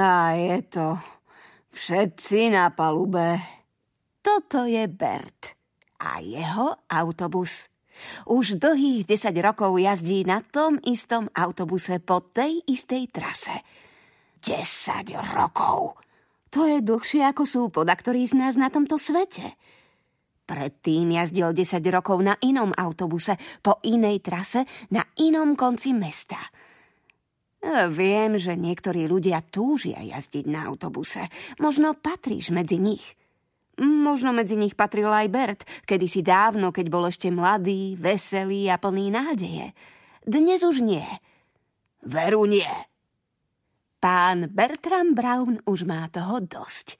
A je to všetci na palube. Toto je Bert a jeho autobus. Už dlhých 10 rokov jazdí na tom istom autobuse po tej istej trase. 10 rokov! To je dlhšie ako sú poda ktorý z nás na tomto svete. Predtým jazdil 10 rokov na inom autobuse, po inej trase, na inom konci mesta. Viem, že niektorí ľudia túžia jazdiť na autobuse. Možno patríš medzi nich. Možno medzi nich patril aj Bert, kedysi dávno, keď bol ešte mladý, veselý a plný nádeje. Dnes už nie. Veru nie. Pán Bertram Brown už má toho dosť.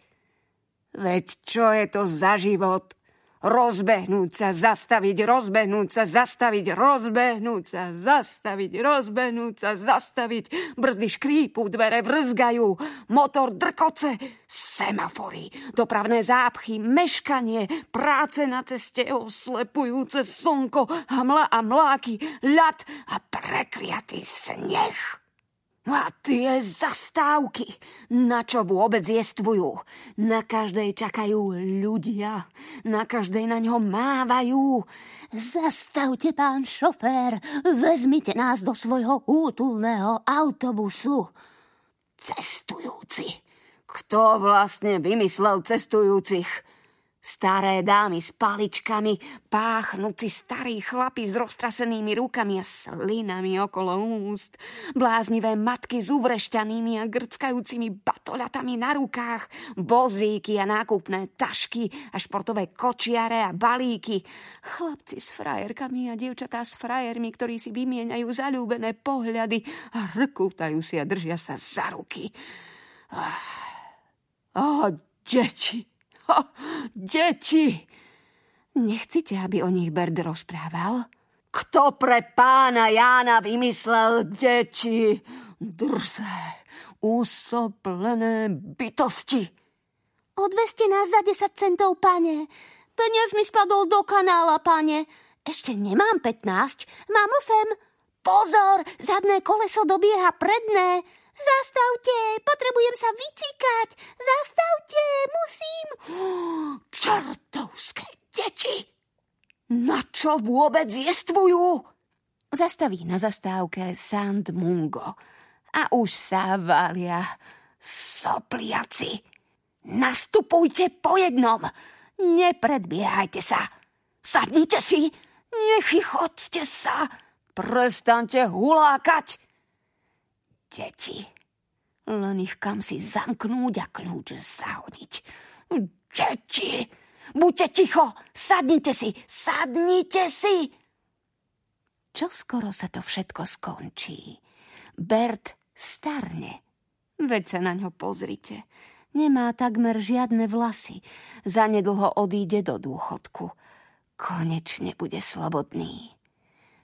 Veď čo je to za život? Rozbehnúť sa, zastaviť, rozbehnúť sa, zastaviť, rozbehnúť sa, zastaviť, rozbehnúť sa, zastaviť. Brzdy škrípu, dvere vrzgajú, motor drkoce, semafory, dopravné zápchy, meškanie, práce na ceste, oslepujúce slnko, hamla a mláky, ľad a prekliatý sneh. A tie zastávky, na čo vôbec jestvujú. Na každej čakajú ľudia, na každej na ňo mávajú. Zastavte, pán šofér, vezmite nás do svojho útulného autobusu. Cestujúci. Kto vlastne vymyslel cestujúcich? Staré dámy s paličkami, páchnúci starí chlapi s roztrasenými rukami a slinami okolo úst, bláznivé matky s uvrešťanými a grckajúcimi batoľatami na rukách, bozíky a nákupné tašky a športové kočiare a balíky, chlapci s frajerkami a dievčatá s frajermi, ktorí si vymieňajú zalúbené pohľady a rkútajú si a držia sa za ruky. Oh, deti! deti! Nechcete, aby o nich Berd rozprával? Kto pre pána Jána vymyslel deti? Drze, úsoplené bytosti. Odveste nás za 10 centov, pane. Peniaz mi spadol do kanála, pane. Ešte nemám 15, mám 8. Pozor, zadné koleso dobieha predné. Zastavte, potrebujem sa vycikať. Zastavte, musím. Čertovské deti! Na čo vôbec jestvujú? Zastaví na zastávke Sand Mungo a už sa valia sopliaci. Nastupujte po jednom. Nepredbiehajte sa. Sadnite si. Nechychodzte sa. Prestante hulákať. Deti. Len ich kam si zamknúť a kľúč zahodiť. Deti! Buďte ticho! Sadnite si! Sadnite si! Čo skoro sa to všetko skončí? Bert starne. Veď sa na ňo pozrite. Nemá takmer žiadne vlasy. Zanedlho odíde do dôchodku. Konečne bude slobodný.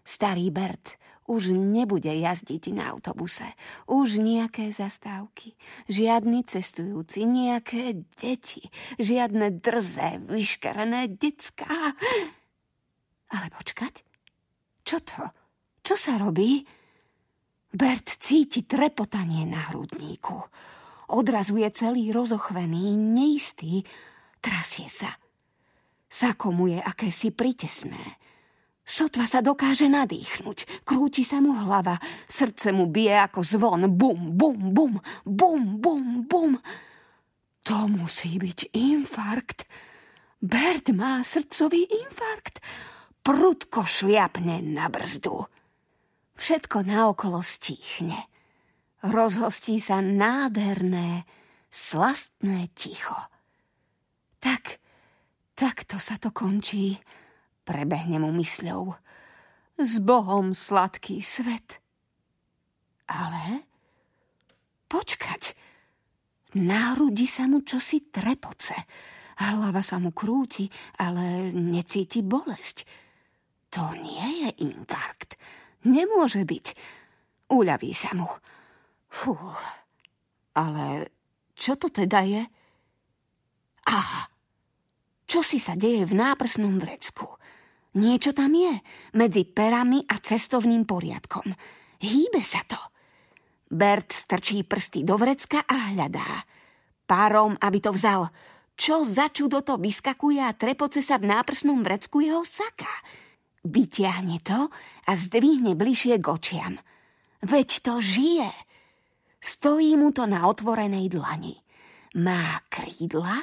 Starý Bert už nebude jazdiť na autobuse. Už nejaké zastávky. Žiadny cestujúci, nejaké deti. Žiadne drze, vyškerené decká. Ale počkať? Čo to? Čo sa robí? Bert cíti trepotanie na hrudníku. Odrazuje celý rozochvený, neistý. Trasie sa. Sako mu je akési pritesné. Sotva sa dokáže nadýchnuť. Krúti sa mu hlava. Srdce mu bije ako zvon. Bum, bum, bum, bum, bum, bum. To musí byť infarkt. Bert má srdcový infarkt. Prudko šliapne na brzdu. Všetko naokolo stíchne. Rozhostí sa nádherné, slastné ticho. Tak, takto sa to končí Prebehne mu mysľou. S Bohom sladký svet. Ale počkať. Na hrudi sa mu čosi trepoce. Hlava sa mu krúti, ale necíti bolesť. To nie je infarkt. Nemôže byť. Uľaví sa mu. Fú. Ale čo to teda je? Aha. Čo si sa deje v náprsnom vrecku? Niečo tam je, medzi perami a cestovným poriadkom. Hýbe sa to. Bert strčí prsty do vrecka a hľadá. Párom, aby to vzal. Čo za čudo to vyskakuje a trepoce sa v náprsnom vrecku jeho saka. Vyťahne to a zdvihne bližšie k očiam. Veď to žije. Stojí mu to na otvorenej dlani. Má krídla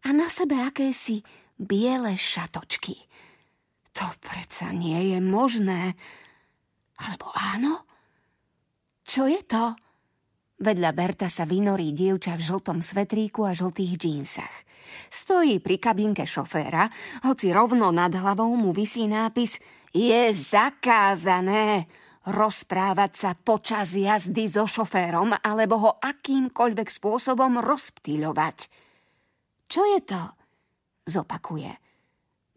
a na sebe akési biele šatočky. To predsa nie je možné. Alebo áno? Čo je to? Vedľa Berta sa vynorí dievča v žltom svetríku a žltých džínsach. Stojí pri kabinke šoféra, hoci rovno nad hlavou mu vysí nápis Je zakázané rozprávať sa počas jazdy so šoférom alebo ho akýmkoľvek spôsobom rozptýľovať. Čo je to? Zopakuje.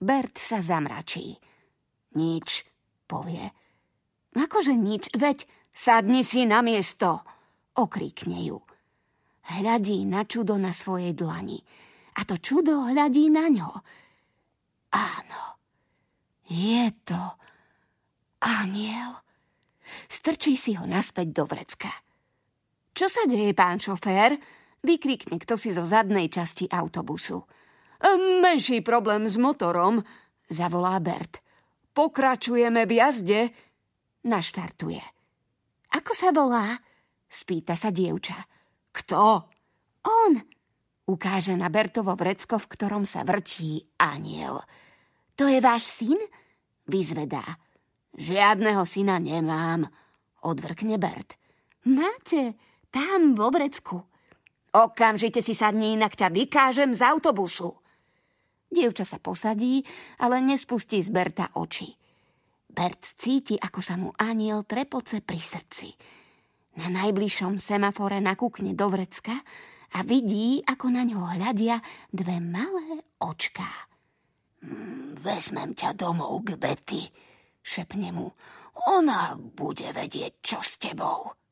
Bert sa zamračí. Nič, povie. Akože nič, veď Sadni si na miesto, okríkne ju. Hľadí na čudo na svojej dlani. A to čudo hľadí na ňo. Áno, je to aniel. Strčí si ho naspäť do vrecka. Čo sa deje, pán šofér? Vykrikne kto si zo zadnej časti autobusu. Menší problém s motorom, zavolá Bert. Pokračujeme v jazde. Naštartuje. Ako sa volá? Spýta sa dievča. Kto? On. Ukáže na Bertovo vrecko, v ktorom sa vrčí aniel. To je váš syn? Vyzvedá. Žiadneho syna nemám, odvrkne Bert. Máte, tam vo vrecku. Okamžite si sadni, inak ťa vykážem z autobusu. Dievča sa posadí, ale nespustí z Berta oči. Bert cíti, ako sa mu aniel trepoce pri srdci. Na najbližšom semafore nakúkne do vrecka a vidí, ako na ňo hľadia dve malé očká. Mm, vezmem ťa domov k Betty, šepne mu. Ona bude vedieť, čo s tebou.